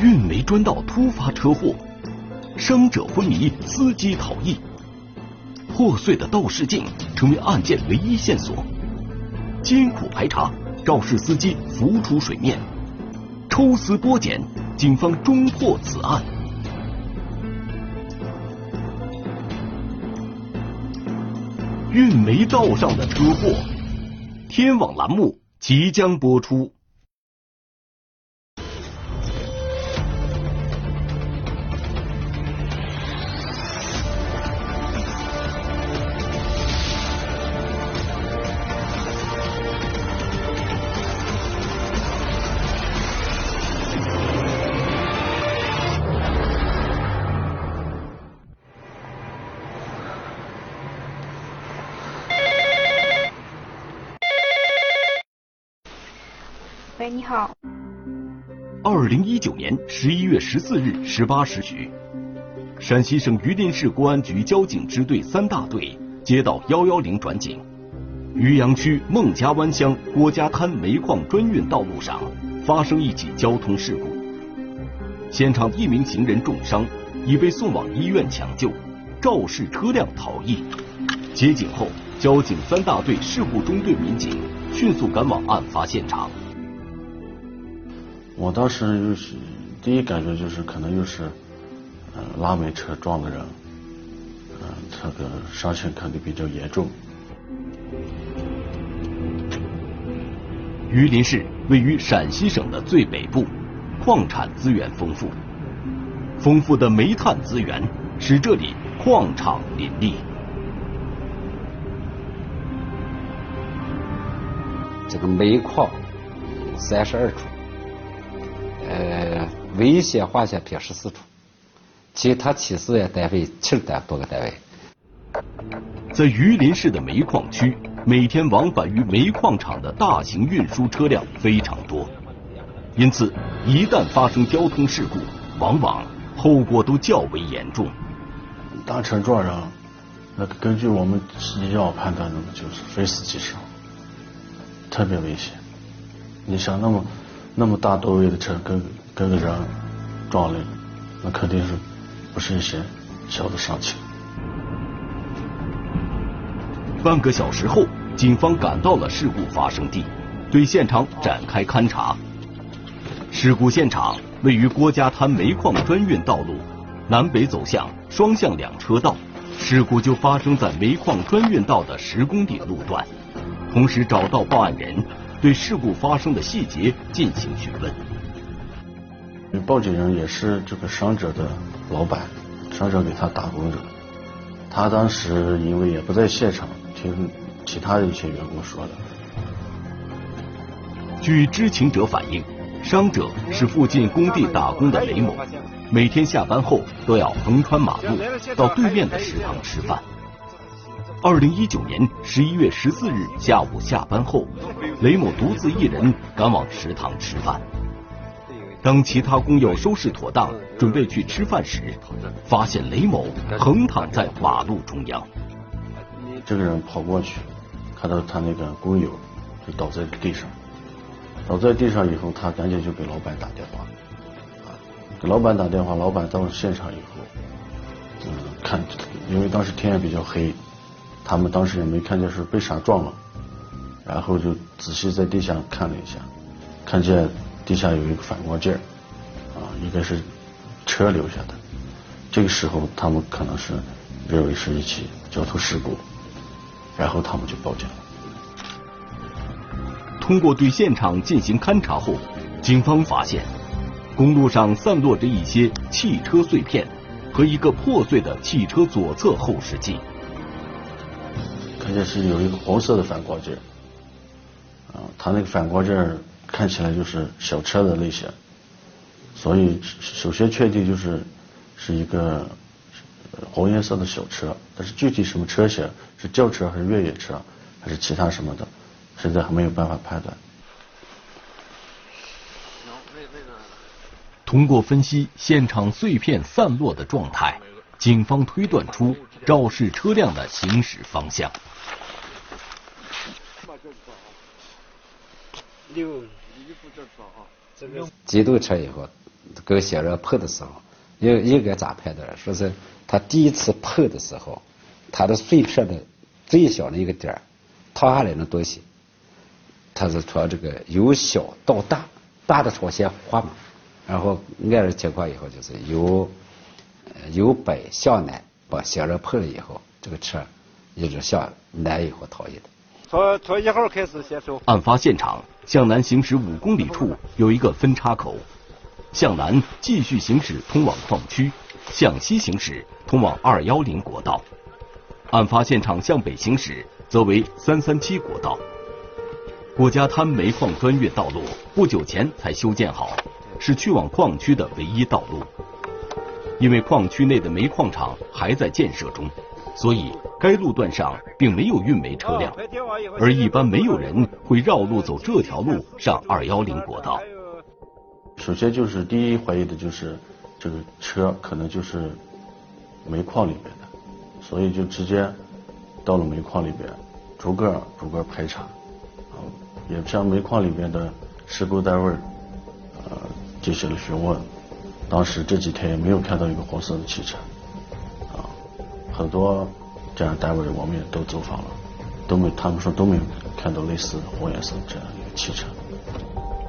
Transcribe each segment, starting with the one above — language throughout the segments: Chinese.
运煤专道突发车祸，伤者昏迷，司机逃逸。破碎的倒视镜成为案件唯一线索。艰苦排查，肇事司机浮出水面。抽丝剥茧，警方终破此案。运煤道上的车祸，天网栏目即将播出。你好。二零一九年十一月十四日十八时许，陕西省榆林市公安局交警支队三大队接到幺幺零转警，榆阳区孟家湾乡郭家滩煤矿专运道路上发生一起交通事故，现场一名行人重伤，已被送往医院抢救，肇事车辆逃逸。接警后，交警三大队事故中队民警迅速赶往案发现场。我当时又是第一感觉就是可能又是呃拉煤车撞的人，嗯，这个伤情肯定比较严重。榆林市位于陕西省的最北部，矿产资源丰富，丰富的煤炭资源使这里矿场林立。这个煤矿三十二处。呃，危险化学品十四处，其他企事业单位七十多个单位。在榆林市的煤矿区，每天往返于煤矿厂的大型运输车辆非常多，因此一旦发生交通事故，往往后果都较为严重。大车撞人，那根据我们医药判断，那么就是非死即伤，特别危险。你想那么。那么大多位的车跟跟个人撞了，那肯定是不是一些小的伤情。半个小时后，警方赶到了事故发生地，对现场展开勘查。事故现场位于郭家滩煤矿专运道路南北走向双向两车道，事故就发生在煤矿专运道的十公里路段。同时找到报案人。对事故发生的细节进行询问。报警人也是这个伤者的老板，伤者给他打工者。他当时因为也不在现场，听其他的一些员工说的。据知情者反映，伤者是附近工地打工的雷某，每天下班后都要横穿马路到对面的食堂吃饭。二零一九年十一月十四日下午下班后，雷某独自一人赶往食堂吃饭。当其他工友收拾妥当，准备去吃饭时，发现雷某横躺在马路中央。这个人跑过去，看到他那个工友就倒在地上，倒在地上以后，他赶紧就给老板打电话，给老板打电话，老板到了现场以后，嗯，看，因为当时天也比较黑。他们当时也没看见是被啥撞了，然后就仔细在地下看了一下，看见地下有一个反光镜啊，应该是车留下的。这个时候他们可能是认为是一起交通事故，然后他们就报警了。通过对现场进行勘查后，警方发现公路上散落着一些汽车碎片和一个破碎的汽车左侧后视镜。而且是有一个红色的反光镜，啊，它那个反光镜看起来就是小车的类型，所以首先确定就是是一个红颜色的小车，但是具体什么车型，是轿车还是越野车，还是其他什么的，现在还没有办法判断。通过分析现场碎片散落的状态，警方推断出肇事车辆的行驶方向。机动车以后，跟行人碰的时候，应应该咋判断？说是他第一次碰的时候，他的碎片的最小的一个点儿塌下来的东西，它是从这个由小到大，大的朝先滑嘛，然后按照情况以后就是由由北向南把行人碰了以后，这个车一直向南以后逃逸的。从从一号开始先收。案发现场向南行驶五公里处有一个分叉口，向南继续行驶通往矿区，向西行驶通往二幺零国道。案发现场向北行驶则为三三七国道。郭家滩煤矿专运道路不久前才修建好，是去往矿区的唯一道路。因为矿区内的煤矿厂还在建设中。所以，该路段上并没有运煤车辆，而一般没有人会绕路走这条路上二幺零国道。首先就是第一怀疑的就是这个车可能就是煤矿里面的，所以就直接到了煤矿里边，逐个逐个排查，啊，也向煤矿里边的施工单位呃进行了询问。当时这几天也没有看到一个黄色的汽车。啊很多这样单位我们也都走访了，都没他们说都没有看到类似红颜色这样一个汽车。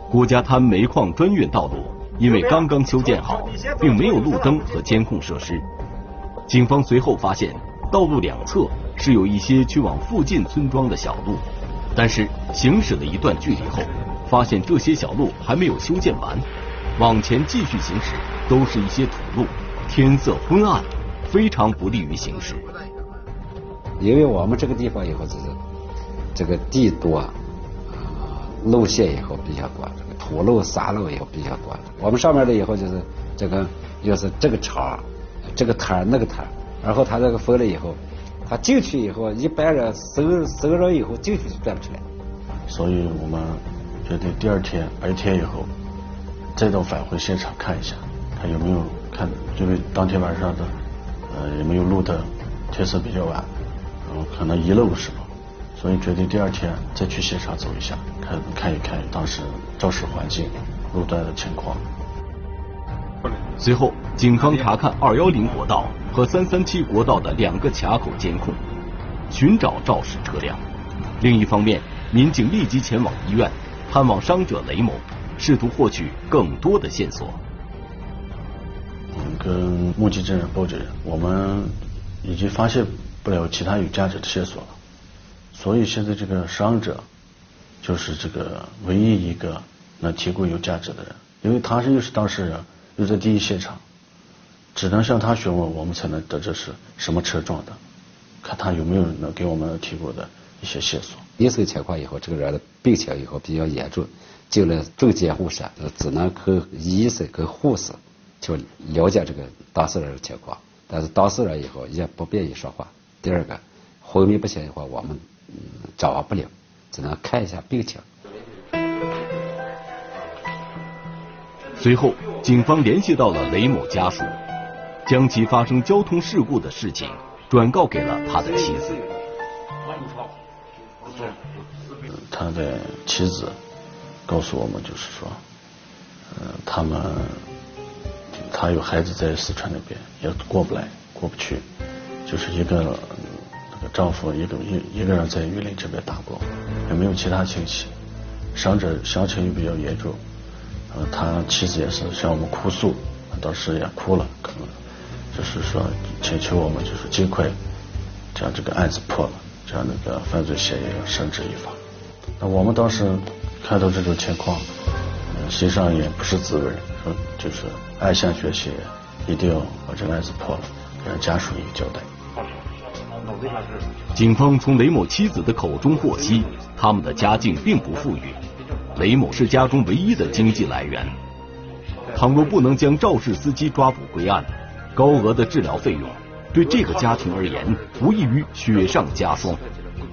郭家滩煤矿专运道路因为刚刚修建好，并没有路灯和监控设施。警方随后发现，道路两侧是有一些去往附近村庄的小路，但是行驶了一段距离后，发现这些小路还没有修建完，往前继续行驶都是一些土路，天色昏暗。非常不利于行驶，因为我们这个地方以后就是这个地多，路线以后比较多，这个土路、沙路以后比较多。我们上面的以后就是这个，又是这个场，这个摊那个摊然后他这个封了以后，他进去以后，一般人收收人以后进去就转不出来。所以我们决定第二天白天以后再到返回现场看一下，看有没有看，因为当天晚上的。呃，也没有路灯，天色比较晚，然后可能遗漏了什么，所以决定第二天再去现场走一下，看看一看当时肇事环境、路段的情况。随后，警方查看二幺零国道和三三七国道的两个卡口监控，寻找肇事车辆。另一方面，民警立即前往医院探望伤者雷某，试图获取更多的线索。跟目击证人、报警人，我们已经发现不了其他有价值的线索了，所以现在这个伤者就是这个唯一一个能提供有价值的人，因为他是又是当事人，又在第一现场，只能向他询问，我们才能得知是什么车撞的，看他有没有能给我们提供的一些线索。一搜情况以后，这个人的病情以后比较严重，进了重监护室，只能跟医生跟护士。去了解这个当事人的情况，但是当事人以后也不便于说话。第二个，昏迷不醒的话，我们嗯掌握不了，只能看一下病情。随后，警方联系到了雷某家属，将其发生交通事故的事情转告给了他的妻子。他的妻子告诉我们，就是说，嗯，他们。他有孩子在四川那边，也过不来，过不去，就是一个那个丈夫一个一一个人在榆林这边打工，也没有其他亲戚。伤者伤情又比较严重，呃，他妻子也是向我们哭诉，当时也哭了，可能就是说请求我们就是尽快将这个案子破了，将那个犯罪嫌疑人绳之以法。那我们当时看到这种情况。心上也不是滋味，说就是暗下决心，一定要把这案子破了，让家属一个交代。警方从雷某妻子的口中获悉，他们的家境并不富裕，雷某是家中唯一的经济来源。倘若不能将肇事司机抓捕归案，高额的治疗费用对这个家庭而言，无异于雪上加霜。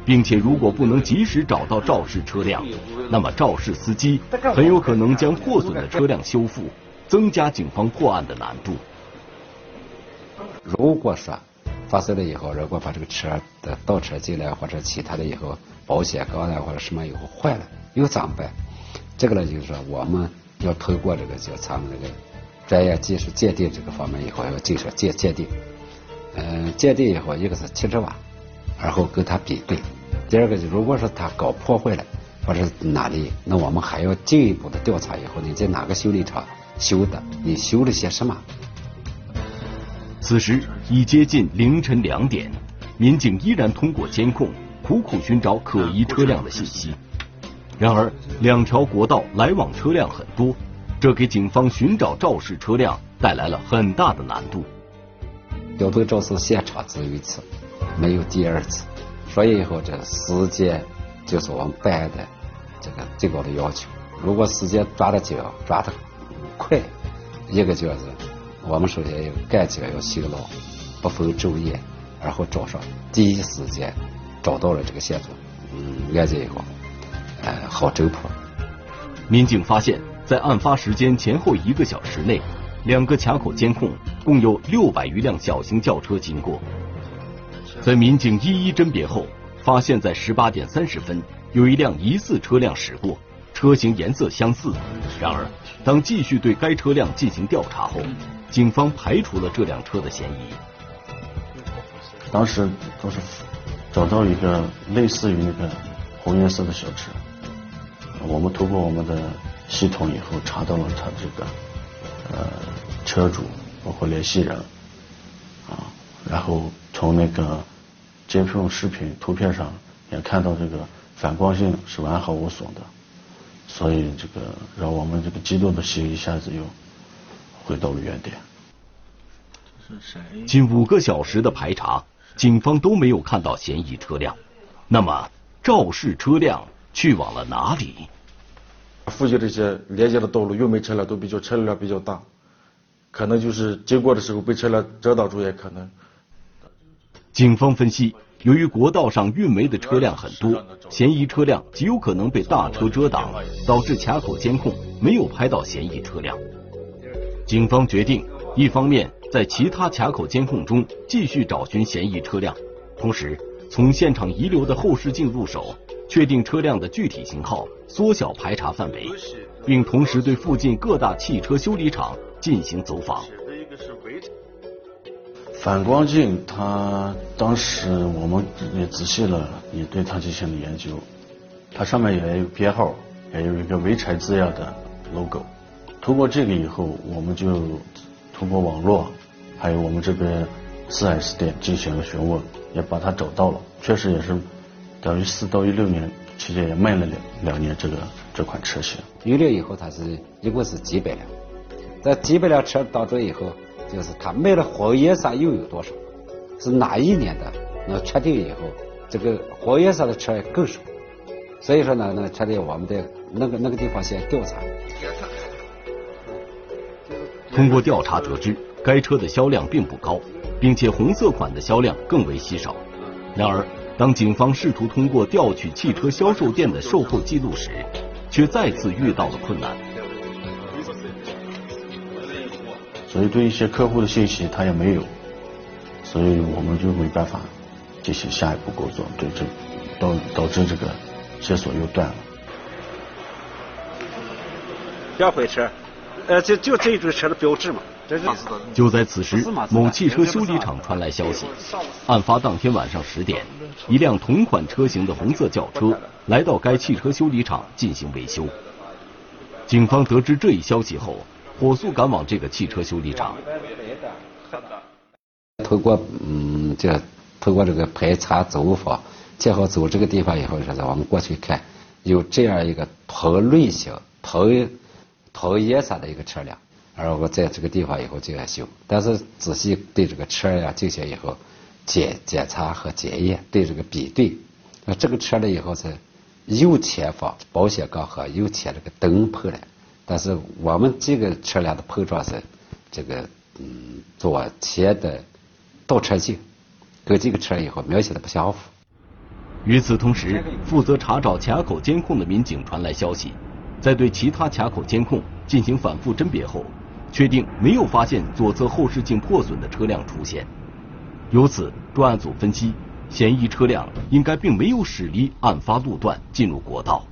并且，如果不能及时找到肇事车辆，那么肇事司机很有可能将破损的车辆修复，增加警方破案的难度。如果说发生了以后，如果把这个车的倒车进来或者其他的以后保险杠啊或者什么以后坏了，又怎么办？这个呢，就是说我们要通过这个叫咱们这个专业技术鉴定这个方面以后要进行鉴鉴定。嗯，鉴定以后，一个是汽车瓦，然后跟它比对。第二个就如果说他搞破坏了，或者哪里，那我们还要进一步的调查以后，你在哪个修理厂修的，你修了些什么？此时已接近凌晨两点，民警依然通过监控苦苦寻找可疑车辆的信息。然而，两条国道来往车辆很多，这给警方寻找肇事车辆带来了很大的难度。交通肇事现场只有一次，没有第二次，所以以后这时间就是我们办案的这个最高的要求。如果时间抓得紧、抓得快，一个就是我们首先要干警要辛劳，不分昼夜，然后早上第一时间找到了这个线索，嗯，案件以后，呃，好侦破。民警发现，在案发时间前后一个小时内。两个卡口监控共有六百余辆小型轿车经过，在民警一一甄别后，发现在十八点三十分有一辆疑似车辆驶过，车型颜色相似。然而，当继续对该车辆进行调查后，警方排除了这辆车的嫌疑。当时都是找到一个类似于那个红颜色的小车，我们通过我们的系统以后查到了他这个呃。车主包括联系人，然后从那个监控视频图片上也看到这个反光性是完好无损的，所以这个让我们这个激动的心一下子又回到了原点。这是谁？近五个小时的排查，警方都没有看到嫌疑车辆。那么肇事车辆去往了哪里？附近这些连接的道路，运煤车辆都比较车流量比较大。可能就是经过的时候被车辆遮挡住也可能。警方分析，由于国道上运煤的车辆很多，嫌疑车辆极有可能被大车遮挡，导致卡口监控没有拍到嫌疑车辆。警方决定，一方面在其他卡口监控中继续找寻嫌疑车辆，同时从现场遗留的后视镜入手，确定车辆的具体型号，缩小排查范围，并同时对附近各大汽车修理厂。进行走访。反光镜，它当时我们也仔细了，也对它进行了研究。它上面也有编号，也有一个潍柴字样的 logo。通过这个以后，我们就通过网络，还有我们这边四 S 店进行了询问，也把它找到了。确实也是等于四到一六年期间也卖了两两年这个这款车型。预留以后，它是一共是几百辆。在几百辆车当中以后，就是他卖的黄颜色又有多少？是哪一年的？那确定以后，这个黄颜色的车更少。所以说呢，那确定我们在那个那个地方先调查。通过调查得知，该车的销量并不高，并且红色款的销量更为稀少。然而，当警方试图通过调取汽车销售店的售后记录时，却再次遇到了困难。所以对一些客户的信息他也没有，所以我们就没办法进行下一步工作，对这导导致这个线索又断了。两回车，呃，就就这一种车的标志嘛。这是。就在此时，某汽车修理厂传来消息，案发当天晚上十点，一辆同款车型的红色轿车来到该汽车修理厂进行维修。警方得知这一消息后。火速赶往这个汽车修理厂。通过嗯，这通过这个排查走访，正好走这个地方以后，说是我们过去看，有这样一个同类型、同同颜色的一个车辆，而我在这个地方以后就要修。但是仔细对这个车呀进行以后检检查和检验，对这个比对，那这个车呢以后是右前方保险杠和右前这个灯破了。但是我们这个车辆的碰撞是这个嗯左前的倒车镜跟这个车以后明显的不相符。与此同时，负责查找卡口监控的民警传来消息，在对其他卡口监控进行反复甄别后，确定没有发现左侧后视镜破损的车辆出现。由此，专案组分析，嫌疑车辆应该并没有驶离案发路段进入国道。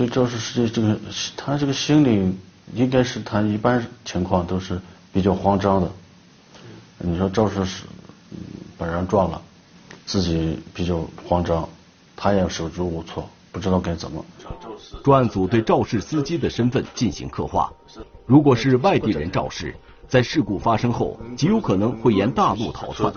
对肇事司机这个，他这个心理应该是他一般情况都是比较慌张的。你说肇事是把人撞了，自己比较慌张，他也手足无措，不知道该怎么。专案组对肇事司机的身份进行刻画，如果是外地人肇事，在事故发生后极有可能会沿大路逃窜；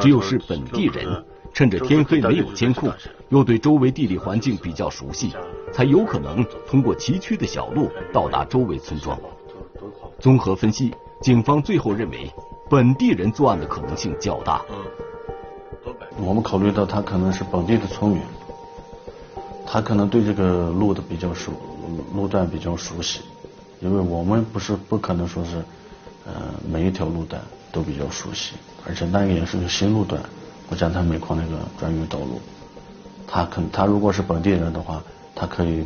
只有是本地人。趁着天黑没有监控，又对周围地理环境比较熟悉，才有可能通过崎岖的小路到达周围村庄。综合分析，警方最后认为本地人作案的可能性较大。我们考虑到他可能是本地的村民，他可能对这个路的比较熟，路段比较熟悉，因为我们不是不可能说是，呃，每一条路段都比较熟悉，而且那个也是个新路段。我讲他煤矿那个专用道路，他可他如果是本地人的话，他可以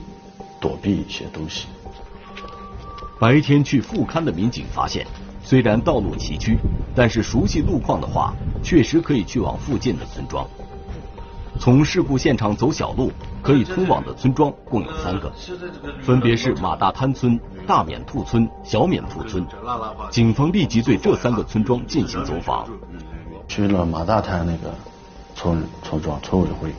躲避一些东西。白天去复勘的民警发现，虽然道路崎岖，但是熟悉路况的话，确实可以去往附近的村庄。从事故现场走小路可以通往的村庄共有三个，分别是马大滩村、大免兔村、小免兔村。警方立即对这三个村庄进行走访。去了马大滩那个村村庄村委会，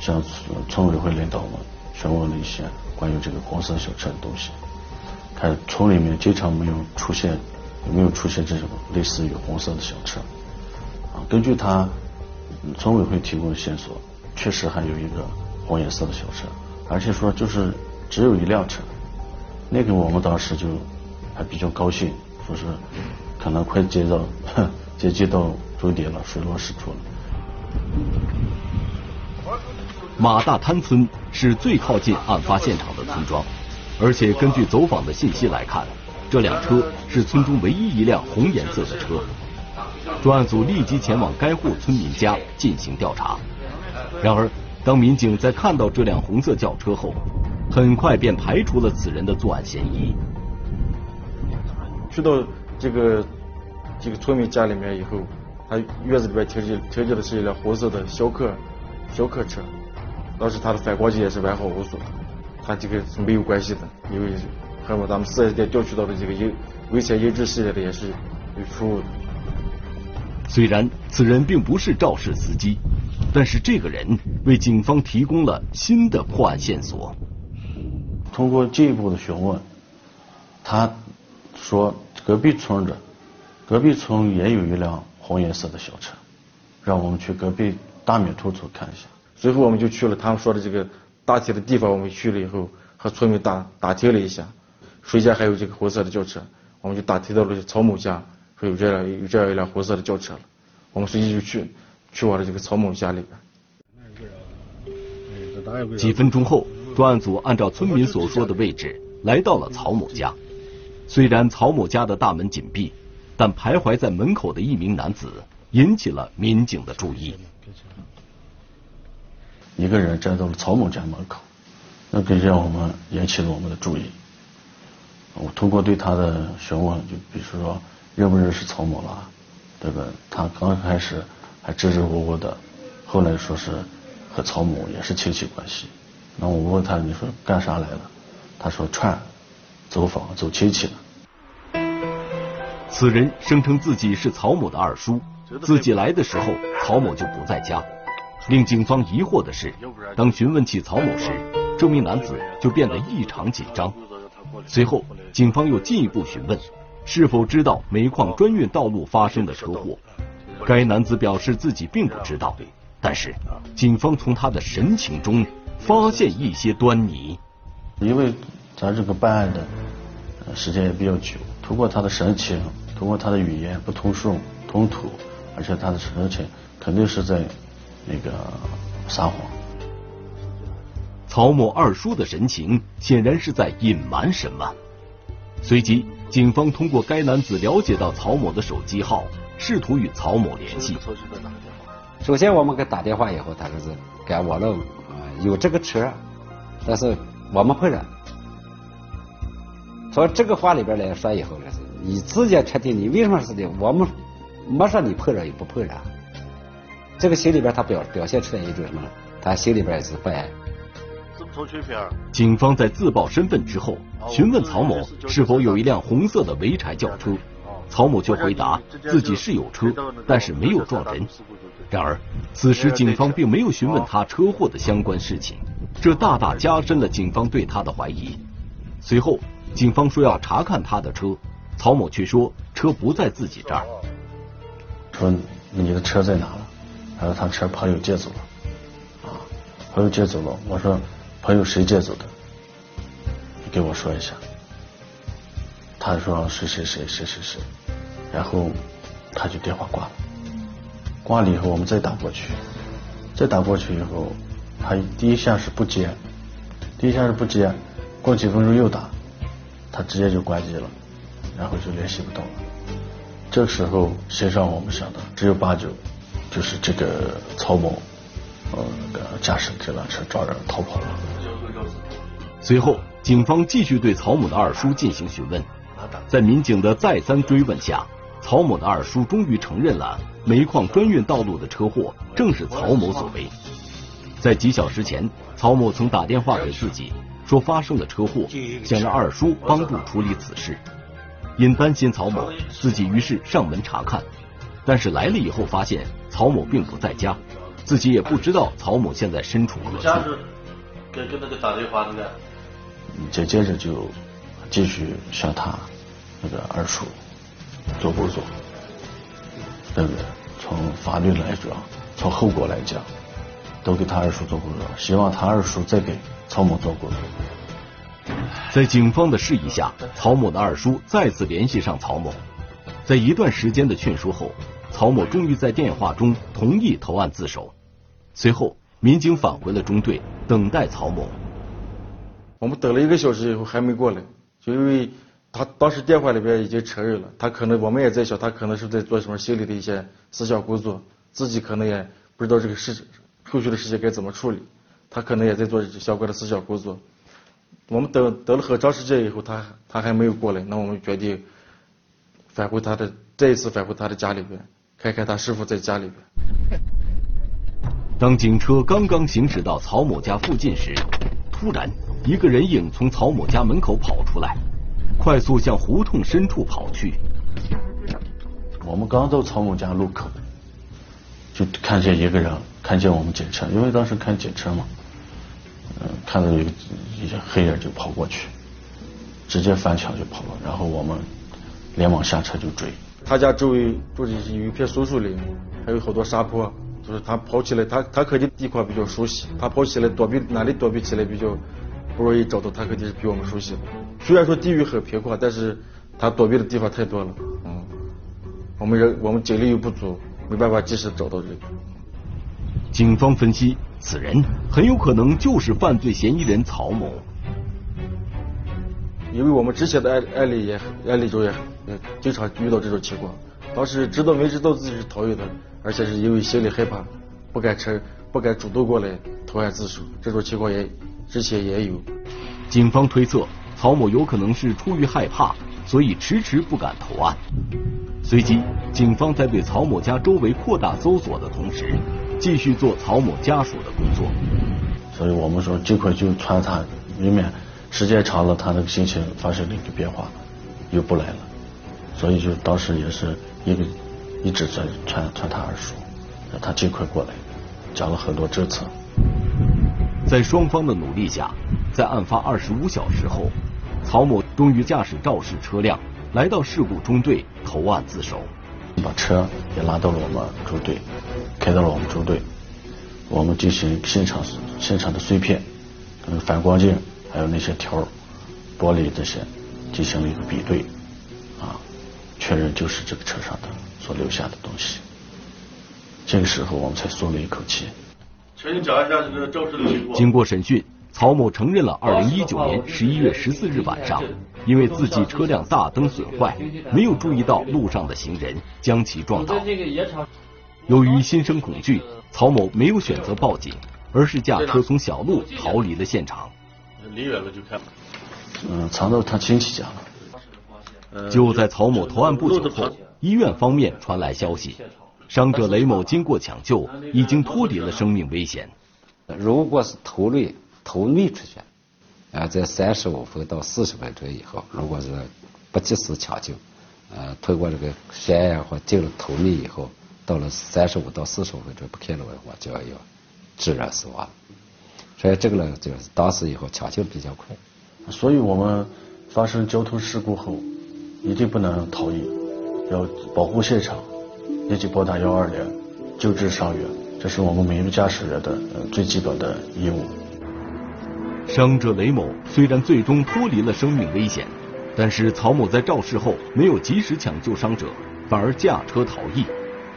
向村委会领导们询问了一些关于这个黄色小车的东西，看村里面经常没有出现有没有出现这种类似于红色的小车啊。根据他村委会提供的线索，确实还有一个红颜色的小车，而且说就是只有一辆车，那个我们当时就还比较高兴，说是可能快接到 接近到。收点了，水落石出了。马大滩村是最靠近案发现场的村庄，而且根据走访的信息来看，这辆车是村中唯一一辆红颜色的车。专案组立即前往该户村民家进行调查。然而，当民警在看到这辆红色轿车后，很快便排除了此人的作案嫌疑。去到这个这个村民家里面以后。他院子里边停着停着的是一辆红色的小客小客车，当时他的反光镜也是完好无损，他这个是没有关系的，因为和我咱们四 S 店调取到的这个音危险音质系列的也是有出入的。虽然此人并不是肇事司机，但是这个人为警方提供了新的破案线索。通过进一步的询问，他说隔壁村的隔壁村也有一辆。红颜色的小车，让我们去隔壁大米兔村看一下。随后我们就去了他们说的这个大体的地方。我们去了以后，和村民打打听了一下，谁家还有这个红色的轿车，我们就打听到了曹某家，说有这样有这样一辆红色的轿车了。我们随即就去去往了这个曹某家里边。几分钟后，专案组按照村民所说的位置来到了曹某家。虽然曹某家的大门紧闭。但徘徊在门口的一名男子引起了民警的注意。一个人站到了曹某家门口，那更让我们引起了我们的注意。我通过对他的询问，就比如说认不认识曹某了，对吧？他刚开始还支支吾吾的，后来说是和曹某也是亲戚关系。那我问他，你说干啥来了？他说串走访走亲戚了。此人声称自己是曹某的二叔，自己来的时候曹某就不在家。令警方疑惑的是，当询问起曹某时，这名男子就变得异常紧张。随后，警方又进一步询问是否知道煤矿专运道路发生的车祸。该男子表示自己并不知道，但是警方从他的神情中发现一些端倪。因为咱这个办案的时间也比较久，通过他的神情。通过他的语言不通顺、通土，而且他的神情肯定是在那个撒谎。曹某二叔的神情显然是在隐瞒什么。随即，警方通过该男子了解到曹某的手机号，试图与曹某联系。首先，我们给打电话以后，他说是给我了有这个车，但是我没碰上。从这个话里边来说，以后呢是。你自己确定你为什么是的？我们没说你碰着也不碰着，这个心里边他表表现出来一种什么？他心里边也是不安。警方在自曝身份之后，询问曹某是否有一辆红色的潍柴轿车，曹某却回答自己是有车，但是没有撞人。然而，此时警方并没有询问他车祸的相关事情，这大大加深了警方对他的怀疑。随后，警方说要查看他的车，曹某却说车不在自己这儿。说你的车在哪了？他说他车朋友借走了。啊，朋友借走了。我说朋友谁借走的？你给我说一下。他说谁谁谁谁谁谁，然后他就电话挂了。挂了以后，我们再打过去，再打过去以后，他第一下是不接，第一下是不接，过几分钟又打，他直接就关机了，然后就联系不到了。这时候，谁让我们想的？只有八九，就是这个曹某，呃，驾驶这辆车找人逃跑了。随后，警方继续对曹某的二叔进行询问，在民警的再三追问下，曹某的二叔终于承认了。煤矿专运道路的车祸正是曹某所为。在几小时前，曹某曾打电话给自己，说发生了车祸，想让二叔帮助处理此事。因担心曹某，自己于是上门查看，但是来了以后发现曹某并不在家，自己也不知道曹某现在身处何处。给跟那个打电话那个，紧接着就继续向他那个二叔做工作。对不对？从法律来讲，从后果来讲，都给他二叔做工作，希望他二叔再给曹某做工作。在警方的示意下，曹某的二叔再次联系上曹某，在一段时间的劝说后，曹某终于在电话中同意投案自首。随后，民警返回了中队，等待曹某。我们等了一个小时以后还没过来，就因为。他当时电话里边已经承认了，他可能我们也在想，他可能是在做什么心理的一些思想工作，自己可能也不知道这个事后续的事情该怎么处理，他可能也在做相关的思想工作。我们等等了很长时间以后，他他还没有过来，那我们决定返回他的再一次返回他的家里边，看看他是否在家里边。当警车刚刚行驶到曹某家附近时，突然一个人影从曹某家门口跑出来。快速向胡同深处跑去。我们刚到曹某家路口，就看见一个人，看见我们警车，因为当时看警车嘛，嗯，看到一个一些黑影就跑过去，直接翻墙就跑了。然后我们连忙下车就追。他家周围住的是有一片松树林，还有好多沙坡，就是他跑起来，他他肯定地况比较熟悉，他跑起来躲避哪里躲避起来比较。不容易找到他，肯定是比我们熟悉的。虽然说地域很平旷，但是他躲避的地方太多了。嗯，我们人我们警力又不足，没办法及时找到人。警方分析，此人很有可能就是犯罪嫌疑人曹某。因为我们之前的案案例也案例中也也经常遇到这种情况。当时知道没知道自己是逃逸的，而且是因为心里害怕，不敢承不敢主动过来投案自首，这种情况也。之前也有，警方推测曹某有可能是出于害怕，所以迟迟不敢投案。随即，警方在对曹某家周围扩大搜索的同时，继续做曹某家属的工作。所以我们说，尽快就传他，以免时间长了，他那个心情发生了一个变化，又不来了。所以就当时也是一个一直在传传他二叔，让他尽快过来，讲了很多政策。在双方的努力下，在案发二十五小时后，曹某终于驾驶肇事车辆来到事故中队投案自首，把车也拉到了我们中队，开到了我们中队，我们进行现场现场的碎片，嗯，反光镜还有那些条玻璃这些进行了一个比对，啊，确认就是这个车上的所留下的东西，这个时候我们才松了一口气。请你讲一下这个肇事的情况。经过审讯，曹某承认了2019年11月14日晚上，因为自己车辆大灯损坏，没有注意到路上的行人，将其撞倒。由于心生恐惧，曹某没有选择报警，而是驾车从小路逃离了现场。离远了就看。嗯，藏到他亲戚家了。就在曹某投案不久后，医院方面传来消息。伤者雷某经过抢救，已经脱离了生命危险。如果是头内头内出血，啊，在三十五分到四十分钟以后，如果是不及时抢救，呃，通过这个血呀或进了头内以后，到了三十五到四十五分钟不开了的话，就要要自然死亡。所以这个呢，就是当时以后抢救比较快。所以我们发生交通事故后，一定不能逃逸，要保护现场，立即拨打幺二零救治伤员，这是我们每一个驾驶员的呃最基本的义务。伤者雷某虽然最终脱离了生命危险，但是曹某在肇事后没有及时抢救伤者，反而驾车逃逸，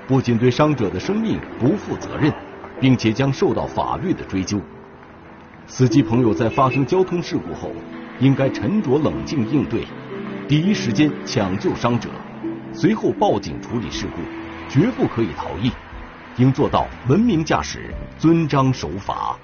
不仅对伤者的生命不负责任，并且将受到法律的追究。司机朋友在发生交通事故后，应该沉着冷静应对，第一时间抢救伤者，随后报警处理事故，绝不可以逃逸，应做到文明驾驶、遵章守法。